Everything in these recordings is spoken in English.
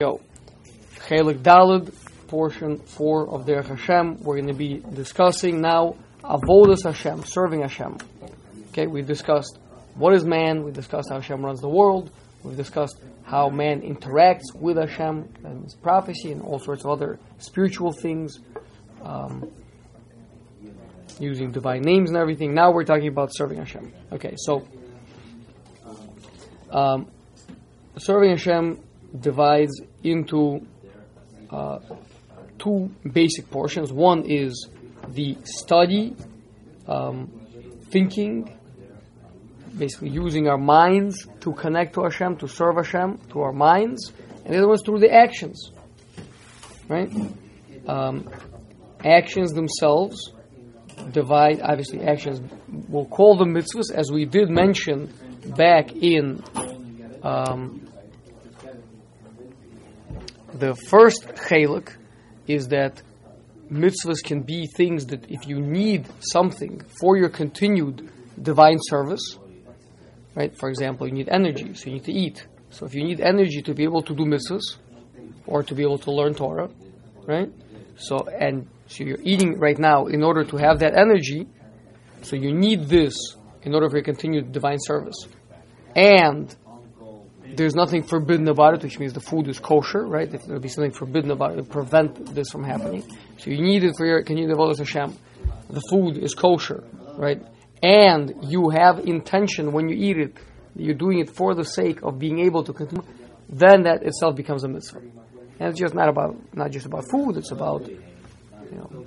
go. Chelik Dalid, portion 4 of Derech Hashem. We're going to be discussing now Avodas Hashem, serving Hashem. Okay, we discussed what is man, we discussed how Hashem runs the world, we've discussed how man interacts with Hashem and his prophecy and all sorts of other spiritual things, um, using divine names and everything. Now we're talking about serving Hashem. Okay, so um, serving Hashem divides into uh, two basic portions. One is the study, um, thinking, basically using our minds to connect to Hashem, to serve Hashem, to our minds, and the other one is through the actions. Right? Um, actions themselves divide, obviously, actions, we'll call them mitzvahs, as we did mention back in um, the first chalik is that mitzvahs can be things that if you need something for your continued divine service, right? For example, you need energy, so you need to eat. So if you need energy to be able to do mitzvahs or to be able to learn Torah, right? So and so you're eating right now in order to have that energy. So you need this in order for your continued divine service, and there's nothing forbidden about it, which means the food is kosher, right? If there'll be something forbidden about it to prevent this from happening. So you need it for your devotion to Hashem. The food is kosher, right? And you have intention when you eat it, you're doing it for the sake of being able to continue, then that itself becomes a mitzvah. And it's just not about not just about food, it's about you know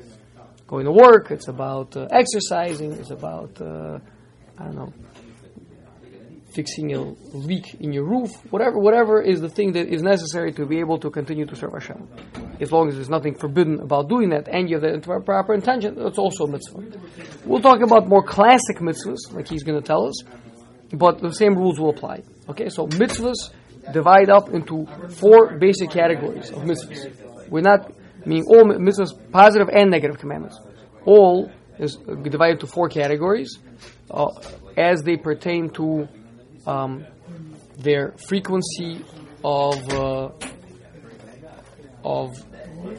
going to work, it's about uh, exercising, it's about uh, I don't know fixing a leak in your roof, whatever, whatever is the thing that is necessary to be able to continue to serve Hashem. As long as there's nothing forbidden about doing that and you have the proper intention, that's also a mitzvah. We'll talk about more classic mitzvahs, like he's going to tell us, but the same rules will apply. Okay, so mitzvahs divide up into four basic categories of mitzvahs. We're not meaning all mitzvahs, positive and negative commandments. All is divided into four categories uh, as they pertain to um, their frequency of uh, of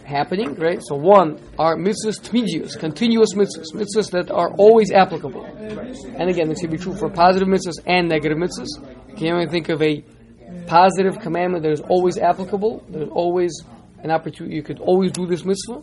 happening, right? So one are mitzvahs tmidius, continuous mitzvahs, mitzvahs that are always applicable. And again, this can be true for positive mitzvahs and negative mitzvahs. Can you think of a positive commandment that is always applicable? There's always an opportunity. You could always do this mitzvah.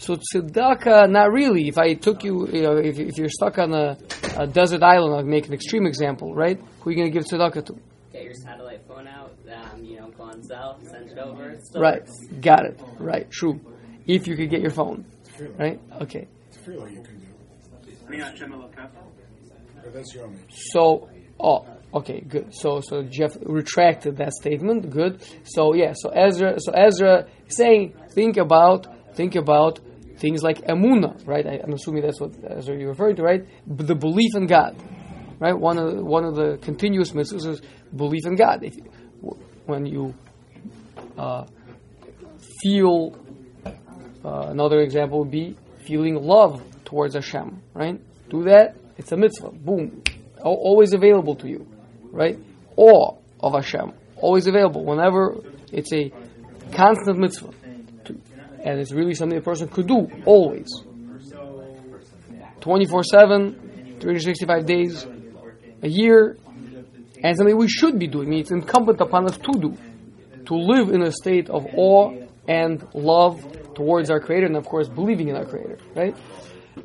So tzedakah, not really. If I took you, you know, if, if you're stuck on a, a, desert island, I'll make an extreme example, right? Who are you going to give tzedakah to? Get your satellite phone out, um, you know, go on Zelle, send it over. right, works. got it. Right, true. If you could get your phone, right? Okay. It's free you can do. That's your So, oh, okay, good. So, so Jeff retracted that statement. Good. So, yeah. So Ezra, so Ezra saying, think about, think about things like emuna, right? I, am assuming that's what as you're referring to, right? B- the belief in God, right? One of the, one of the continuous mitzvahs is belief in God. If, when you uh, feel, uh, another example would be feeling love towards Hashem, right? Do that, it's a mitzvah. Boom, o- always available to you, right? Awe of Hashem, always available whenever it's a constant mitzvah and it's really something a person could do always. 24 7 365 days a year and something we should be doing. It's incumbent upon us to do to live in a state of awe and love towards our creator and of course believing in our creator right?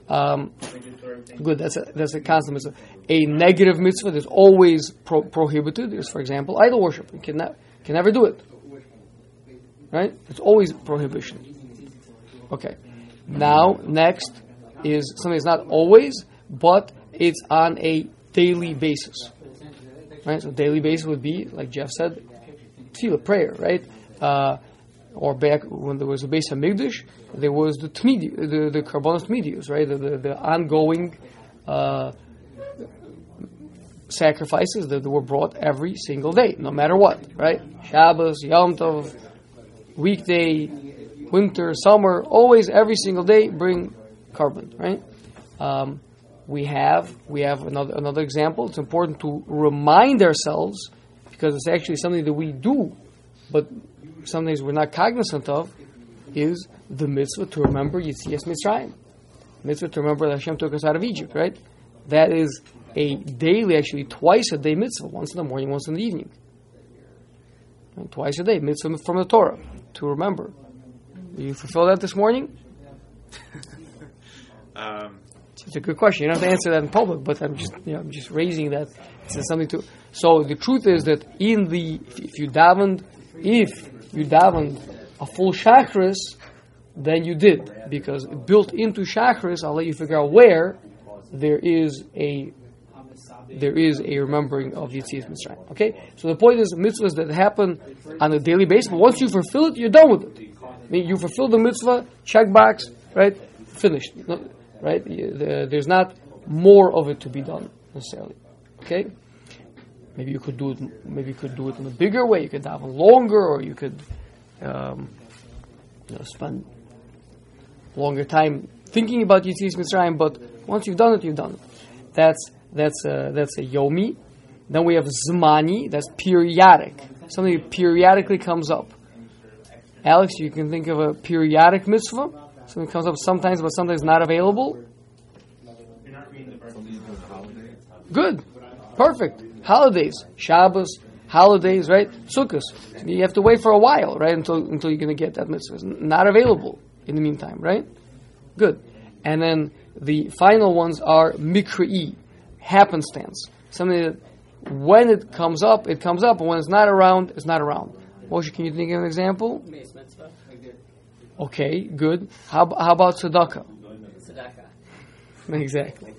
Um, good that's a, that's a constant mitzvah. A negative mitzvah that's always pro- prohibited is for example idol worship. You can, ne- can never do it right? It's always prohibition Okay. Now, next is something that's not always, but it's on a daily basis. Right? So daily basis would be, like Jeff said, tefillah, prayer, right? Uh, or back when there was a Beis HaMikdash, there was the tmidi, the the tmidius, right? The, the, the ongoing uh, sacrifices that were brought every single day, no matter what, right? Shabbos, Yom Tov, weekday, winter, summer, always every single day bring korban, right? Um, we have we have another another example. It's important to remind ourselves because it's actually something that we do, but sometimes we're not cognizant of, is the mitzvah to remember Yitzias Mitzrayim. Mitzvah to remember that Hashem took us out of Egypt, right? That is a daily, actually twice a day mitzvah, once in the morning, once in the evening. And twice a day, mitzvah from the Torah, to remember. You fulfill that this morning? Um, It's a good question. You don't have to answer that in public, but I'm just, you know, I'm just raising that. It's something to. So the truth is that in the, if, you davened, if you davened a full Shacharis, then you did because built into Shacharis, I'll let you figure out where there is a there is a remembering of Yitzias Mitzrayim. Okay, so the point is mitzvahs that happen on a daily basis. But once you fulfill it, you're done with it. I mean, you fulfill the mitzvah, check box, right? Finished. No- right? The- There's not more of it to be done necessarily. Okay, maybe you could do it. Maybe you could do it in a bigger way. You could daven longer, or you could um, you know, spend longer time thinking about Yitzias Mitzrayim. But once you've done it, you've done it. That's that's a, that's a yomi. Then we have zmani. That's periodic. Something that periodically comes up. Alex, you can think of a periodic mitzvah. Something comes up sometimes, but sometimes not available. Good, perfect. Holidays, Shabbos, holidays, right? Sukkot. You have to wait for a while, right, until until you're going to get that mitzvah. Not available in the meantime, right? Good. And then the final ones are mikrai, happenstance. Something that when it comes up, it comes up, when it's not around, it's not around. Moshe, can you think of an example? Okay, good. How, how about tzedakah? Tzedakah. Exactly.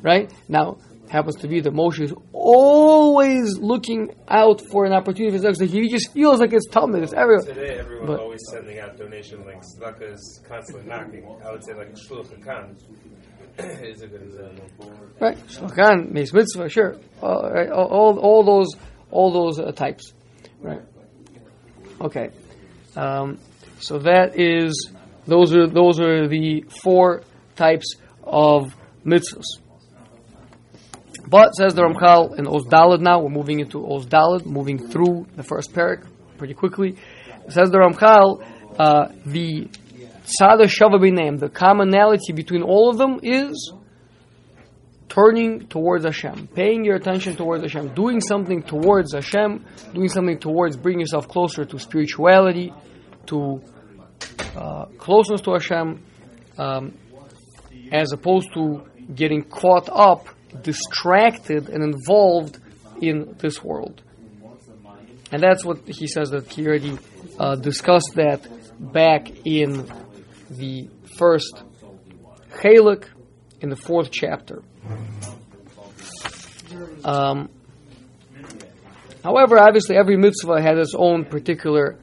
Right? Now, happens to be that Moshe is always looking out for an opportunity for tzedakah. He just feels like it's Talmud, it's everywhere. today, everyone's But- always sending out donation links. Tzedakah is constantly knocking. I would say like Shiluach Hakan is a good example. Right? Shiluach Hakan, Meis Mitzvah, sure. All, right, all, all, all those, all those uh, types. Right. Okay. Um, so that is, those are, those are the four types of mitzvahs. But says the Ramchal in Oz now, we're moving into Oz moving through the first parak pretty quickly. Says the Ramchal, uh, the Tzad Shava name, the commonality between all of them is turning towards Hashem, paying your attention towards Hashem, doing something towards Hashem, doing something towards bringing yourself closer to spirituality, to uh, closeness to Hashem, um, as opposed to getting caught up, distracted, and involved in this world. And that's what he says that he already uh, discussed that back in the first Chalik in the fourth chapter. Um, however, obviously, every mitzvah has its own particular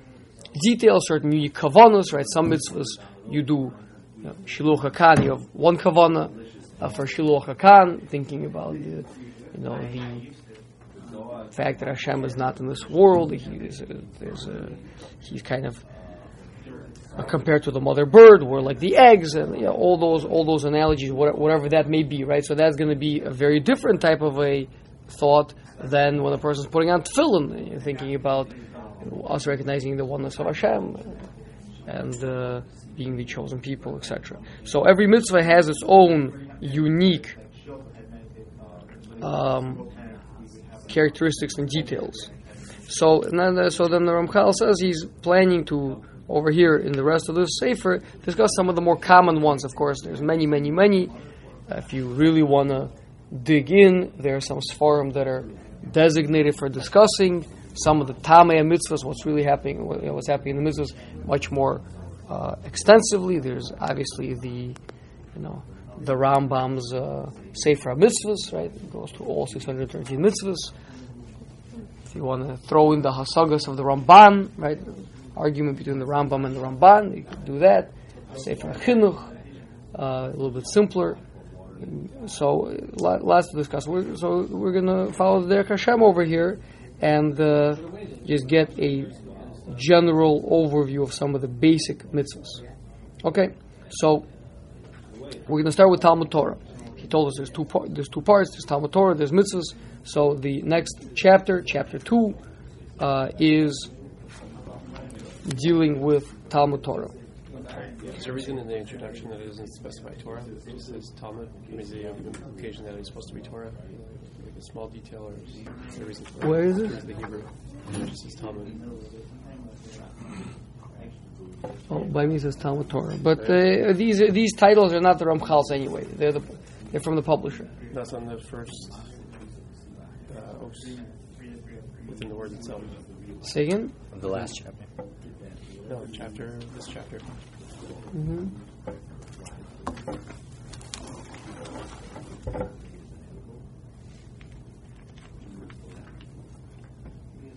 details, certain unique kavanas, right? Some mitzvahs you do you know, shiluach you have one kavana uh, for shiluach hakan, thinking about the, you know the fact that Hashem is not in this world. He is a, there's a, he's kind of compared to the mother bird, or like the eggs, and you know, all those all those analogies, whatever that may be, right? So that's going to be a very different type of a thought than when a person's putting on tefillin, and thinking about us recognizing the oneness of Hashem and uh, being the chosen people, etc. So every mitzvah has its own unique um, characteristics and details. So, so then the Ramchal says he's planning to over here in the rest of the sefer discuss some of the more common ones. Of course, there's many, many, many. Uh, if you really want to dig in, there are some sforum that are designated for discussing some of the Taamei mitzvahs, what's really happening, what- you know, what's happening in the mitzvahs, much more uh, extensively. There's obviously the, you know, the Rambam's uh, Sefer Mitzvahs, right? It goes to all 613 mitzvahs. If you want to throw in the Hasagas of the Ramban, right? Argument between the Rambam and the Ramban, you can do that. Sefer Chinuch, uh, a little bit simpler. So, lots to discuss. We're, so, we're going to follow the Derech Hashem over here and uh, just get a general overview of some of the basic mitzvahs. Okay, so we're going to start with Talmud Torah. He told us there's two par- there's two parts. There's Talmud Torah. There's mitzvahs. So the next chapter, chapter two, uh, is dealing with Talmud Torah. Is there a reason in the introduction that it doesn't specify Torah? It just says Talmud. Is there an implication that it's supposed to be Torah? Like a small detail, or is there a reason for that? Where is it? In the Hebrew. It just says Talmud. Oh, by me it says Talmud Torah. But uh, these these titles are not the Ramchal's anyway. They're the they're from the publisher. That's on the first uh, os within the word itself. Say again. The last chapter. No, chapter. This chapter. hmm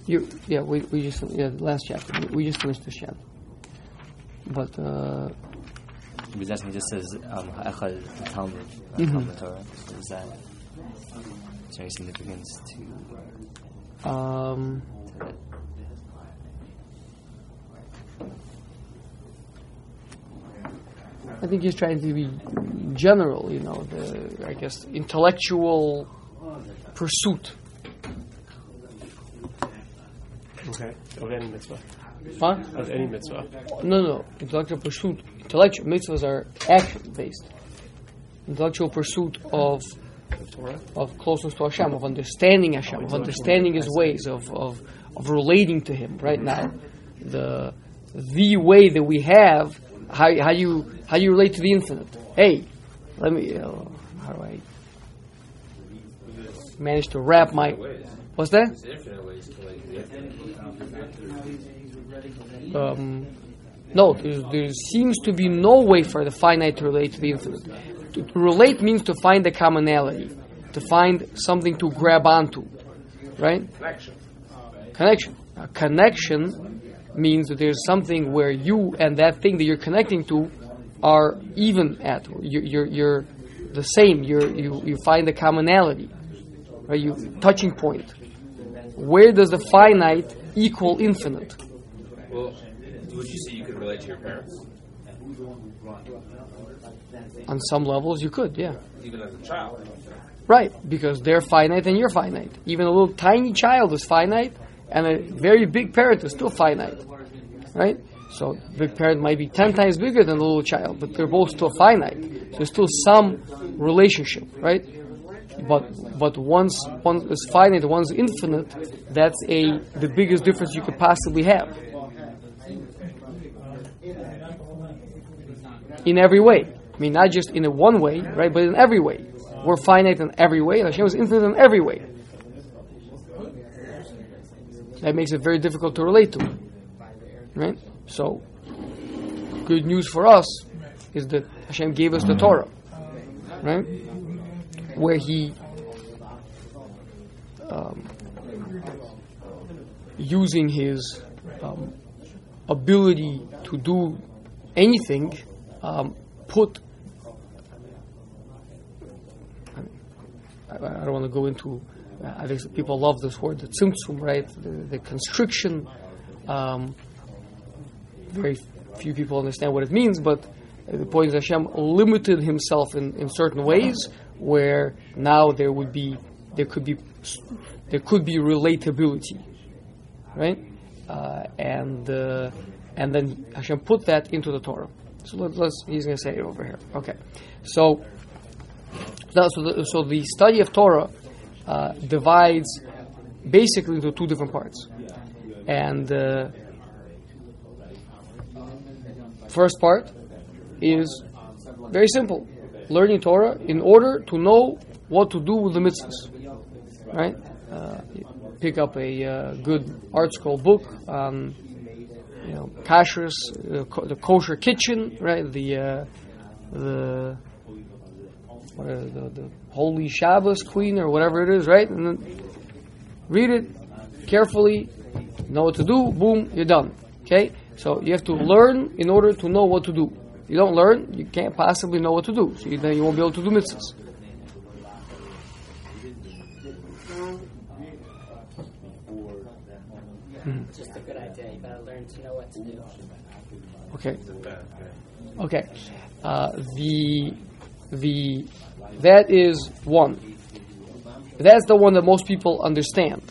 You, yeah, we, we just yeah the last chapter. We- We just finished this chapter. But uh, He was asking, just says, um, Echad Talmud, uh, Mhm. Talmud Torah. So is that, is there any significance to, um, to I think he's trying to be general. You know, the I guess intellectual pursuit. Okay. Of any mitzvah. Huh? Of any mitzvah. No, no. Intellectual pursuit. Intellectual mitzvahs are action based. Intellectual pursuit of Of closeness to Hashem, of understanding Hashem, of understanding His ways, of, of, of relating to Him. Right now, the the way that we have, how, how you how you relate to the infinite. Hey, let me. Uh, how do I manage to wrap my? What's that? There's infinite ways to relate to the infinite. Um, no, there, there seems to be no way for the finite to relate to the infinite. To, to relate means to find a commonality, to find something to grab onto, right? Connection. Connection. A connection means that there's something where you and that thing that you're connecting to are even at. You're, you're, you're the same. You're, you you find a commonality, right? You touching point. Where does the finite equal infinite? Well, would you say you could relate to your parents, On some levels, you could, yeah. even as a child? Right, because they're finite and you're finite. Even a little tiny child is finite, and a very big parent is still finite. Right? So, big parent might be ten times bigger than the little child, but they're both still finite. So there's still some relationship, right? But but once one is finite, one's infinite. That's a the biggest difference you could possibly have. In every way, I mean, not just in a one way, right? But in every way, we're finite in every way, Hashem is infinite in every way. That makes it very difficult to relate to, right? So, good news for us is that Hashem gave us the Torah, right? Where He um, using His um, ability to do anything um, put. I, I don't want to go into. I think people love this word, the tzimtzum, right? The, the constriction. Um, very few people understand what it means, but the point is Hashem limited Himself in, in certain ways, where now there would be there could be there could be relatability, right? Uh, and uh, and then Hashem put that into the Torah. So let, us he's going to say it over here. Okay, so now, so the, so the study of Torah uh, divides basically into two different parts, and uh, first part is very simple: learning Torah in order to know what to do with the mitzvahs. Right? Uh, pick up a uh, good ArtScroll book on you know kashrus, uh, ko- the kosher kitchen, right? The uh, the what the, the holy Shabbos queen or whatever it is, right? And then read it carefully, know what to do. Boom, you're done. Okay, so you have to learn in order to know what to do. You don't learn, you can't possibly know what to do. So you, then you won't be able to do mitzvahs. It's just a good idea. You gotta learn to know what to do. Okay. Okay. Uh, the the that is one. That's the one that most people understand,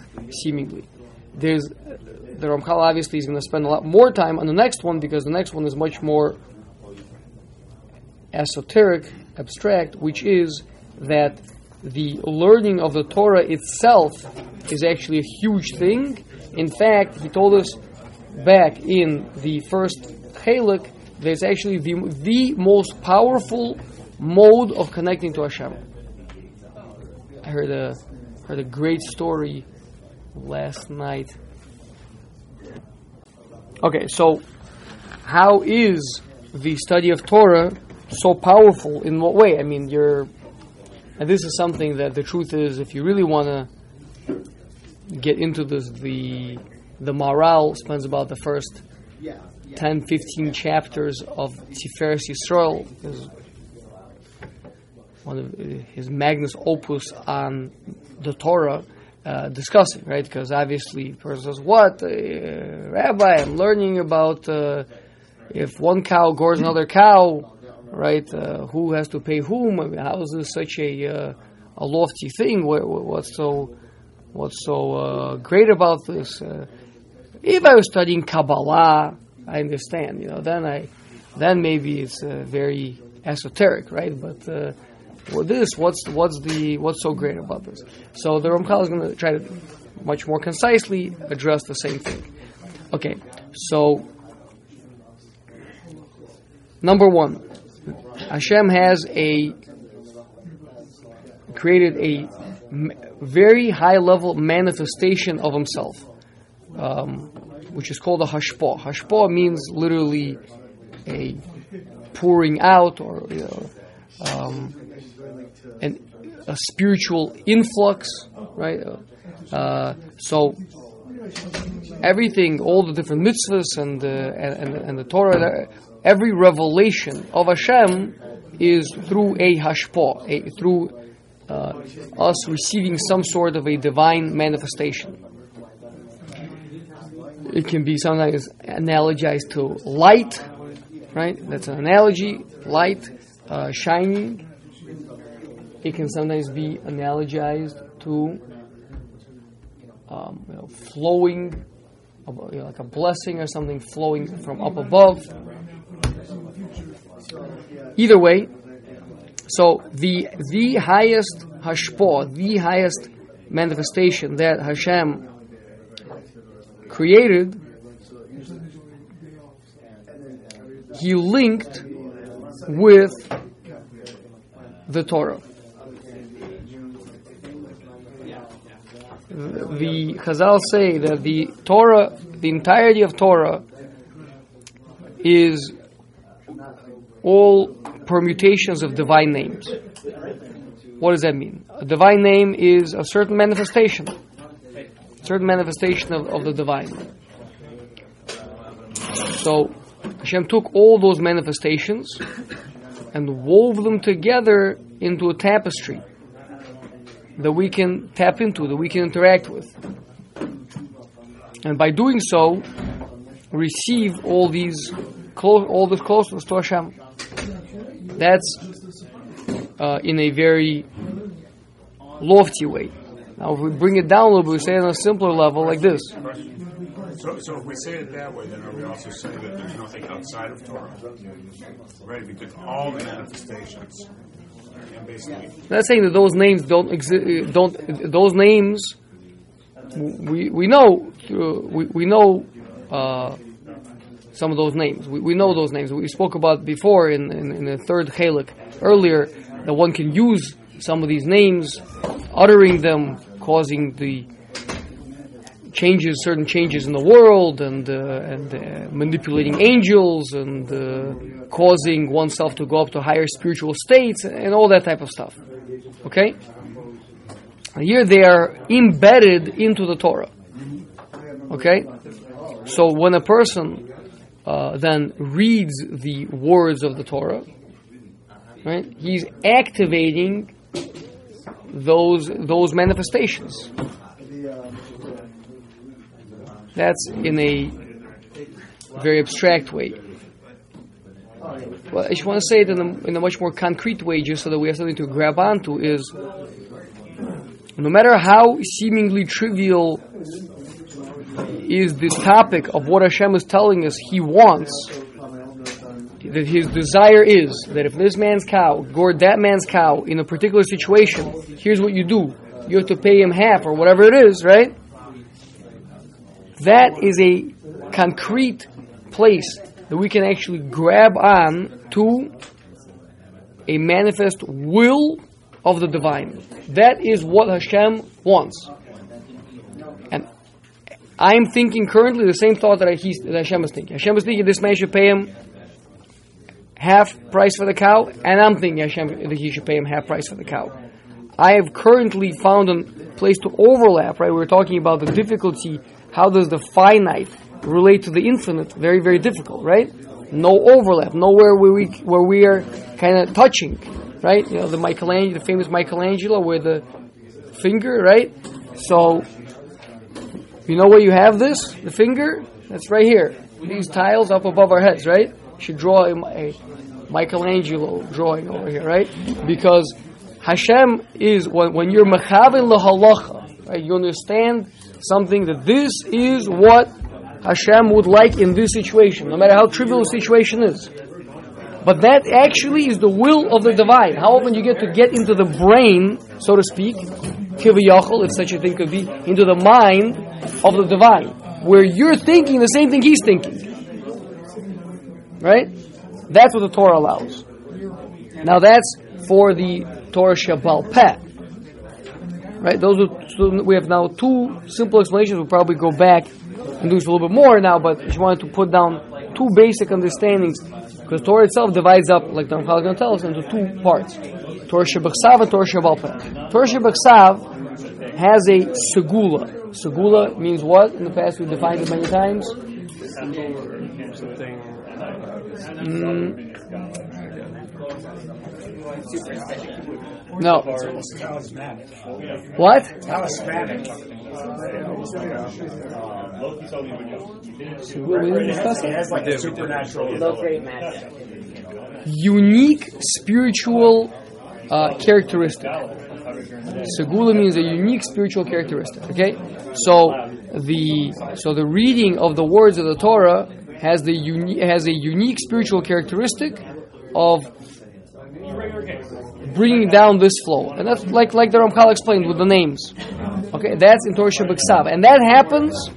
seemingly. There's the Ramchal obviously is going to spend a lot more time on the next one because the next one is much more esoteric, abstract, which is that the learning of the Torah itself is actually a huge thing. In fact, he told us back in the first Chalik it's actually the, the most powerful mode of connecting to Hashem. I heard a heard a great story last night. Okay, so how is the study of Torah so powerful? In what way? I mean, you're and this is something that the truth is, if you really want to get into this, the the Maharal spends about the first 10, 15 chapters of Tiferes Yisrael, his, one of his magnus opus on the Torah, uh, discussing, right? Because obviously, the person says, "What, uh, Rabbi? I'm learning about uh, if one cow gores another cow." right? Uh, who has to pay whom? I mean, how is this such a uh, a lofty thing? What, what's so what's so uh, great about this? Uh, if I was studying Kabbalah, I understand. You know, then I then maybe it's uh, very esoteric, right? But uh, well, this, what's what's the what's so great about this? So the Ramchal is going to try to much more concisely address the same thing. Okay, so number one, Hashem has a created a very high level manifestation of Himself, um, which is called a hashpah. Hashpah means literally a pouring out or you know, um, an, a spiritual influx, right? Uh, so everything, all the different mitzvahs and the, and, and the Torah, every revelation of Hashem is through a hashpah, a, through uh, us receiving some sort of a divine manifestation. It can be sometimes analogized to light, right? That's an analogy. Light, uh, shining. It can sometimes be analogized to um, you know, flowing, you know, like a blessing or something flowing from up above. Either way, so the the highest hashpah, the highest manifestation that Hashem created, he linked with the Torah. The Chazal say that the Torah, the entirety of Torah, is all permutations of divine names. What does that mean? A divine name is a certain manifestation, certain manifestation of, of the divine. So Hashem took all those manifestations and wove them together into a tapestry that we can tap into, that we can interact with. And by doing so, receive all these close, all this closeness to Hashem. That's uh, in a very lofty way. Now, if we bring it down a little bit, we say on a simpler level like this. So, so if we say it that way, then are we also saying that there's nothing outside of Torah? Right? Because all the manifestations. Not saying that those names don't exist. Don't those names? We we know uh, we we know uh, some of those names. We, we know those names. We spoke about before in, in, in the third Chalik earlier that one can use some of these names, uttering them, causing the changes, certain changes in the world, and uh, and uh, manipulating angels, and uh, causing oneself to go up to higher spiritual states, and all that type of stuff. Okay. Here they are embedded into the Torah. Okay. So when a person uh, then reads the words of the Torah, right? He's activating those those manifestations. That's in a very abstract way. Well, I just want to say it in a, in a much more concrete way, just so that we have something to grab onto. Is no matter how seemingly trivial is this topic of what Hashem is telling us He wants, that His desire is that if this man's cow gored that man's cow in a particular situation, here's what you do: you have to pay him half or whatever it is, right? That is a concrete place that we can actually grab on to a manifest will of the divine. That is what Hashem wants. And I'm thinking currently the same thought that, that Hashem is thinking. Hashem is thinking this man should pay him half price for the cow, and I'm thinking Hashem that he should pay him half price for the cow. I have currently found a place to overlap, right? we're talking about the difficulty, how does the finite relate to the infinite? Very, very difficult, right? No overlap, nowhere where we where we are kind of touching, right? You know, the Michelangelo, the famous Michelangelo with the finger, right? So, you know where you have this, the finger? That's right here. These tiles up above our heads, right? You should draw a, a Michelangelo drawing over here, right? Because Hashem is when, when you're mechaven lahalacha, right? You understand something that this is what Hashem would like in this situation, no matter how trivial the situation is. But that actually is the will of the divine. How often you get to get into the brain, so to speak, if such a thing could be, into the mind of the divine, where you're thinking the same thing he's thinking. Right? That's what the Torah allows. Now that's for the Torah Shebaal Peh. Right? Those are, so we have now two simple explanations. We'll probably go back and do this a little bit more now, but I just wanted to put down two basic understandings because Torah itself divides up, like the Ramchal is going to tell us, into two parts: Torah Shebachsav and Torah Shebaal Peh. Torah Shebachsav has a segula. Segula means what? In the past, we've defined it many times. Mm. No. What? So we we didn't discuss It it? has like a supernatural. Low grade magic. Unique spiritual uh, characteristic. Segula means a unique spiritual characteristic. Okay, so the so the reading of the words of the Torah has the uni- has a unique spiritual characteristic of bringing down this flow, and that's like like the Ramchal explained with the names. Okay, that's in Torah Shabbat and that happens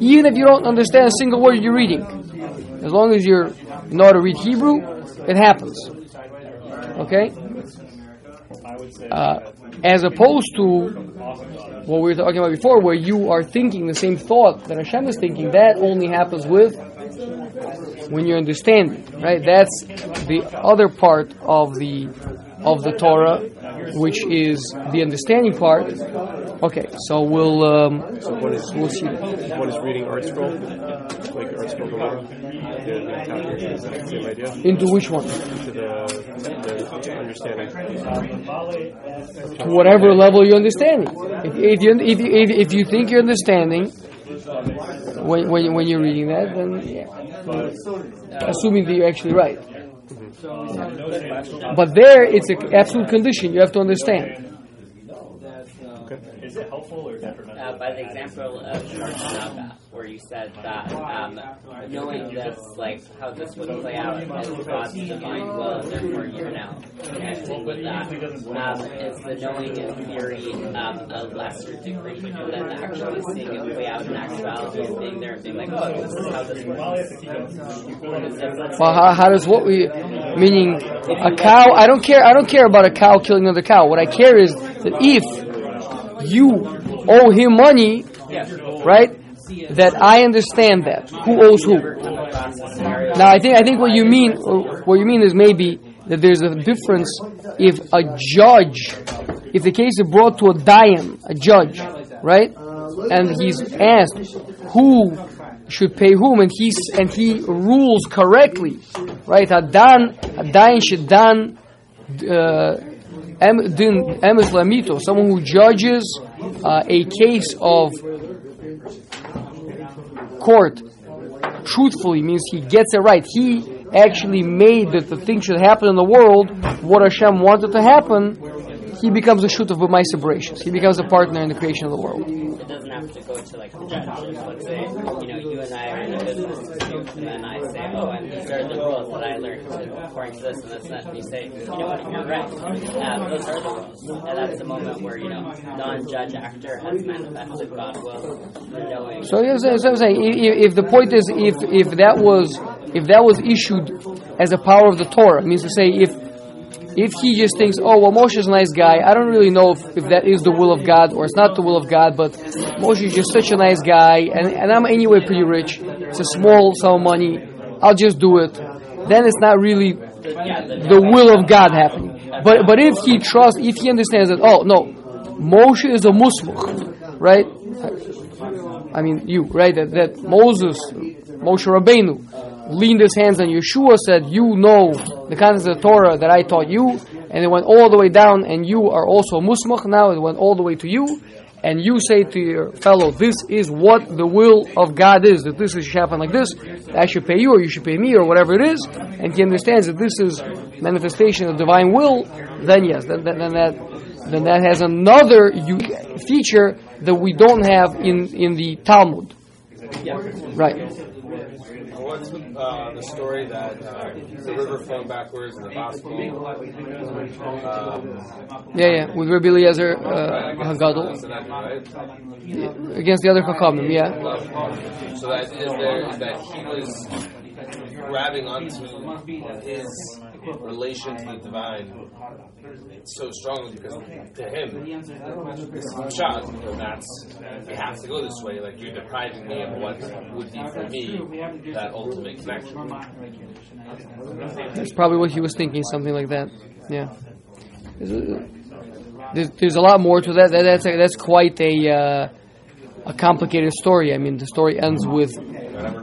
even if you don't understand a single word you're reading. As long as you're you know how to read Hebrew, it happens. Okay, uh, as opposed to what we were talking about before, where you are thinking the same thought that Hashem is thinking. That only happens with when you understand right? That's the other part of the of the Torah, which is the understanding part. Okay, so we'll um, So what is we'll see. what is reading ArtScroll? Like ArtScroll Gemara? The, the calculation is same idea? Into which one? To the, the understanding. To whatever level you understand. If, if you if, you- if, if you think you're understanding when when, when you're reading that, then yeah. Assuming that you're actually right. But there, it's an absolute condition. You have to understand. Uh, by the example of Sharshanaga, where you said that um, knowing this, like how this would play out is God's divine will, and therefore you're now connecting with that. Um, is the knowing in theory um, a lesser degree than actually seeing it play out in actuality and being there and being like, oh, this is how this works. Well, how, how does what we meaning a cow? I don't care. I don't care about a cow killing another cow. What I care is that if you owe him money, right? That I understand that who owes who. Now, I think I think what you mean what you mean is maybe that there's a difference if a judge, if the case is brought to a dayan, a judge, right, and he's asked who should pay whom, and he's and he rules correctly, right? Hadan, hadayin shedan uh, emes lamito, someone who judges uh, a case of court truthfully means he gets it right. He actually made that the thing should happen in the world what Hashem wanted to happen. He becomes a shoot of my separations. He becomes a partner in the creation of the world. It doesn't have to go to like the judge. Let's say, you know, you and I are in a business and then I say, oh, and these are the rules that I learned according to this and this and that. And you say, you know what, you're right. Uh, those are the rules. And that's the moment where, you know, non-judge actor has manifested God's will, knowing. So, yeah, so, so I'm saying, if, if the point is, if if that was if that was issued as a power of the Torah, means to say, if if he just thinks, oh, well, Moshe is a nice guy, I don't really know if, if that is the will of God or it's not the will of God, but Moshe is just such a nice guy, and, and I'm anyway pretty rich. It's a small sum of money. I'll just do it. Then it's not really the will of God happening. But but if he trusts, if he understands that, oh no, Moshe is a musmach, right? I mean, you, right? That, that Moses, Moshe Rabbeinu, leaned his hands on Yehoshua, said, You know the contents of the Torah that I taught you, and it went all the way down, and you are also musmach now, it went all the way to you, and you say to your fellow, This is what the will of God is, that this should happen like this, I should pay you, or you should pay me, or whatever it is, and he understands that this is manifestation of divine will, then yes, then, then, then that then that has another feature that we don't have in, in the Talmud. Right. What's uh, the story that uh, the river flowing backwards in the gospel? Um, Yeah, yeah. With Rabbi Eliezer uh, Hagadol right? against the other Chachamim, yeah. So that is there is that he was grabbing onto his relation to the divine so strongly because to him it's shot because that's it has to go this way like you're depriving me of what would be for me that ultimate connection That's probably what he was thinking, something like that. Yeah. There's a, there's, a lot more to that. that that's, a, that's quite a, uh, a complicated story. I mean, the story ends with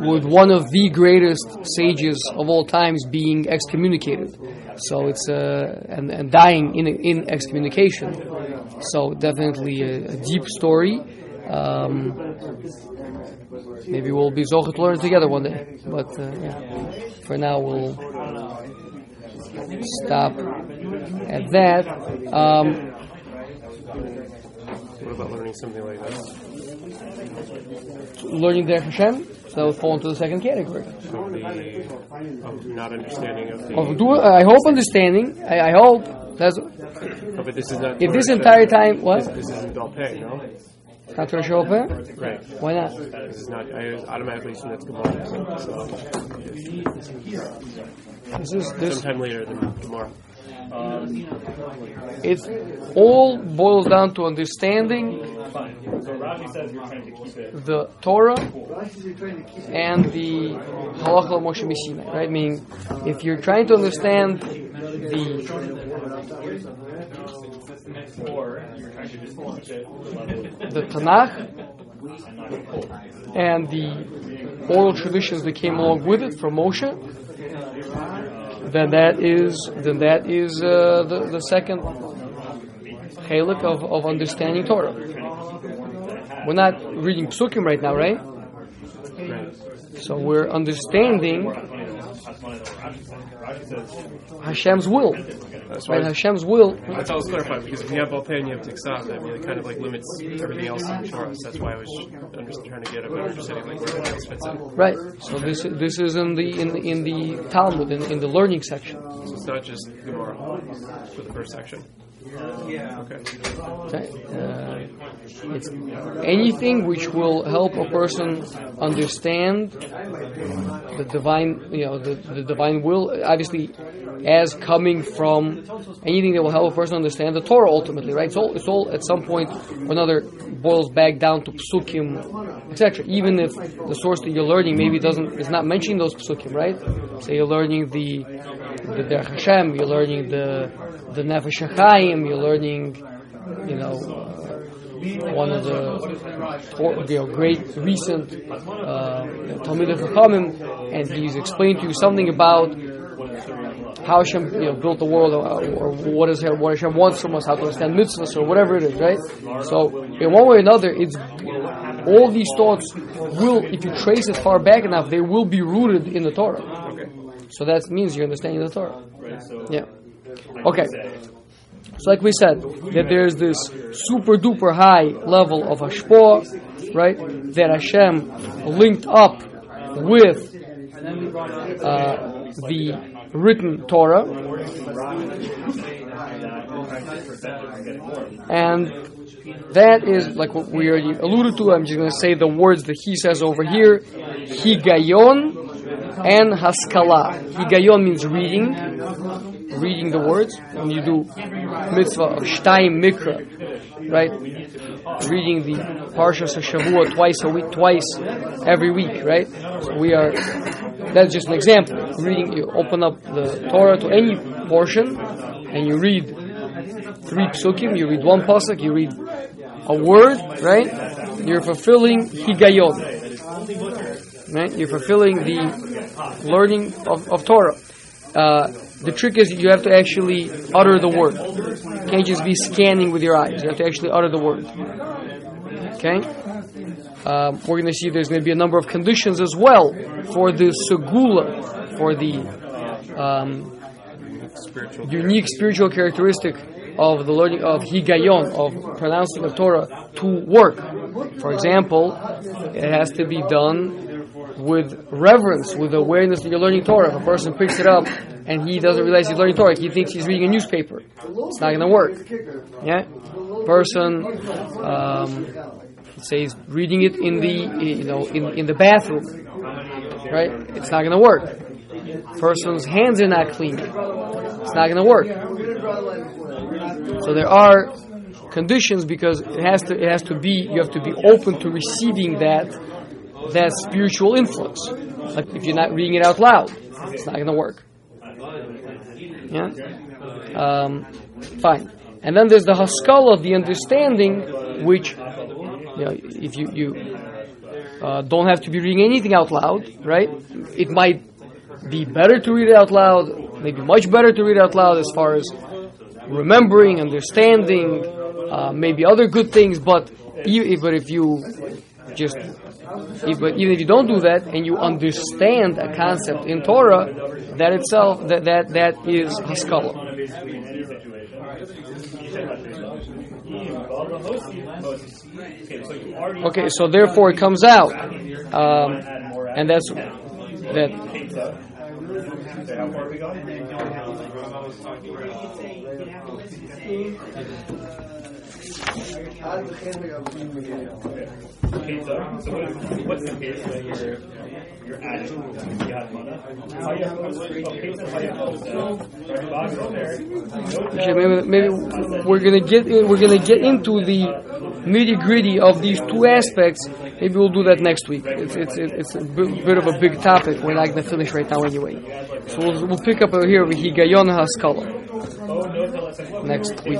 with one of the greatest sages of all times being excommunicated. So it's uh, and, and dying in in excommunication. So definitely a, a deep story. Um, maybe we'll be zocher to learn together one day. But uh, yeah. for now, we'll stop at that. Um, What about learning something like this? learning Derech Hashem, so that would fall into the second category. So the of not understanding of the. Of do, I hope understanding. I, I hope that's Oh, but this is not. if this entire time what This, this isn't Dalpeh, no? not Torah? Right. Why not? This is not. I automatically assume that's Gemara. So, so This is this. sometime later than Gemara. It all boils down to understanding the Torah and the Halacha Moshe MiSinai, right? Meaning, if you're trying to understand the the Tanakh and the oral traditions that came along with it from Moshe, then that is then that is uh, the the second chalik of, of understanding Torah. We're not reading psukim right now, right? Right. So we're understanding Hashem's will. That's. Right? Hashem's will. That's was clarifying because if you have Balpeh and you have Tiksaf, I mean, it kind of like limits everything else in Torah. That's why I was trying to get a better understanding like where everything else fits in. Right. So this this is in the in the, in the Talmud in, in the learning section. So it's not just Gemara for the first section. Okay. Okay? Uh, it's anything which will help a person understand the divine, you know, the, the divine will. Obviously, as coming from anything that will help a person understand the Torah ultimately, right? It's all, it's all at some point or another boils back down to psukim, etc. Even if the source that you're learning maybe doesn't is not mentioning those psukim, right? So you're learning the the Derech Hashem, you're learning the the Nefesh HaChaim, you're learning, you know, uh, one of the you know, great recent uh, Talmud Chachamim, and he's explained to you something about how Hashem you know, built the world, or, or what is what Hashem wants from us, how to understand mitzvahs, or whatever it is, right? So, in one way or another, it's all these thoughts will, if you trace it far back enough, they will be rooted in the Torah. So that means you're understanding the Torah. Yeah. Okay. So, like we said, that there's this super duper high level of hashpah, right? That Hashem linked up with uh, the written Torah, and that is like what we already alluded to. I'm just going to say the words that he says over here: higayon and haskala. Higayon means reading, reading the words. When you do mitzvah of shtayim mikra, right? Reading the Parshas Shavua twice a week, twice every week, right? So we are. That's just an example. Reading, you open up the Torah to any portion, and you read three psukim. You read one pasuk. You read a word, right? You're fulfilling higayon, right? You're fulfilling the learning of, of Torah. Uh, the trick is you have to actually utter the word. You can't just be scanning with your eyes. You have to actually utter the word. Okay? Um, we're going to see there's going to be a number of conditions as well for the segula, for the um, unique spiritual characteristic of the learning of higayon, of pronouncing the Torah, to work. For example, it has to be done with reverence, with awareness that you're learning Torah. If a person picks it up and he doesn't realize he's learning Torah, he thinks he's reading a newspaper. It's not going to work. Yeah, person, um, reading it in the you know in, in the bathroom, right? It's not going to work. Person's hands are not clean. It's not going to work. So there are conditions because it has to it has to be you have to be open to receiving that that spiritual influence. Like if you're not reading it out loud, it's not going to work. Yeah. Um, fine. And then there's the haskala of the understanding, which you know, if you you uh, don't have to be reading anything out loud, right? It might be better to read it out loud, maybe much better to read out loud as far as remembering, understanding, uh, maybe other good things. But even, but if you just if, but even if you don't do that and you understand a concept in Torah, that itself that that that is haskala. Okay, so therefore it comes out, um, and that's that. Okay, so, so what, what's the case when you're you're adding yad mana? Okay, maybe, maybe we're gonna get in, we're gonna get into the nitty gritty of these two aspects. Maybe we'll do that next week. It's it's it's a bit of a big topic. We're not gonna finish right now anyway. So we'll, we'll pick up here with Higayon Haskala next week.